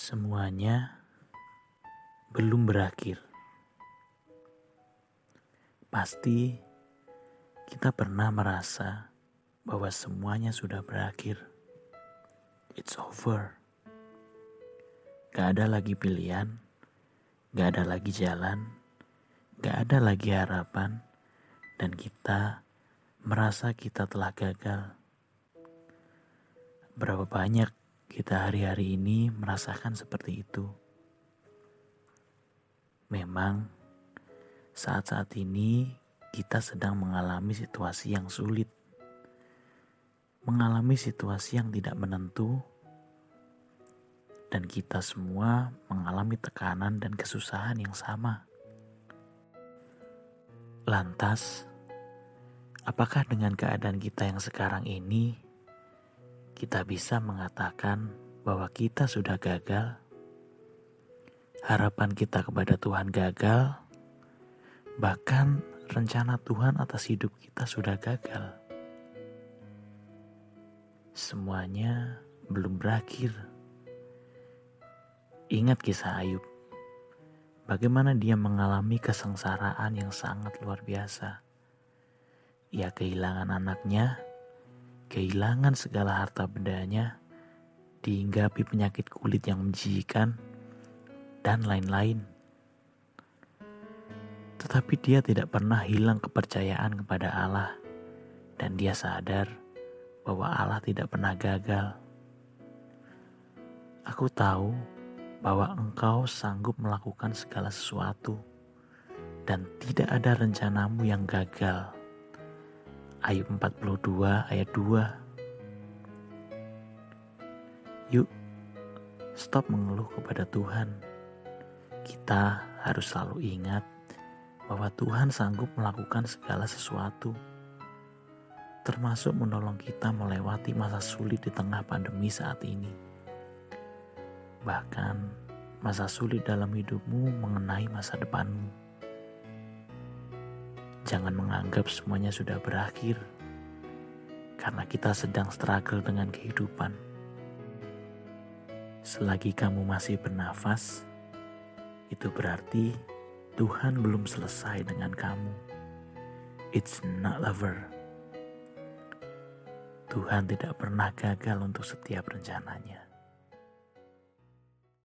Semuanya belum berakhir. Pasti kita pernah merasa bahwa semuanya sudah berakhir. It's over. Gak ada lagi pilihan, gak ada lagi jalan, gak ada lagi harapan, dan kita merasa kita telah gagal. Berapa banyak kita hari-hari ini merasakan seperti itu. Memang, saat-saat ini kita sedang mengalami situasi yang sulit, mengalami situasi yang tidak menentu, dan kita semua mengalami tekanan dan kesusahan yang sama. Lantas, apakah dengan keadaan kita yang sekarang ini? Kita bisa mengatakan bahwa kita sudah gagal. Harapan kita kepada Tuhan gagal, bahkan rencana Tuhan atas hidup kita sudah gagal. Semuanya belum berakhir. Ingat kisah Ayub, bagaimana dia mengalami kesengsaraan yang sangat luar biasa. Ia kehilangan anaknya kehilangan segala harta bendanya, dihinggapi penyakit kulit yang menjijikan, dan lain-lain. Tetapi dia tidak pernah hilang kepercayaan kepada Allah, dan dia sadar bahwa Allah tidak pernah gagal. Aku tahu bahwa engkau sanggup melakukan segala sesuatu, dan tidak ada rencanamu yang gagal. Ayub 42 ayat 2. Yuk, stop mengeluh kepada Tuhan. Kita harus selalu ingat bahwa Tuhan sanggup melakukan segala sesuatu, termasuk menolong kita melewati masa sulit di tengah pandemi saat ini. Bahkan, masa sulit dalam hidupmu mengenai masa depanmu. Jangan menganggap semuanya sudah berakhir karena kita sedang struggle dengan kehidupan. Selagi kamu masih bernafas, itu berarti Tuhan belum selesai dengan kamu. It's not over. Tuhan tidak pernah gagal untuk setiap rencananya.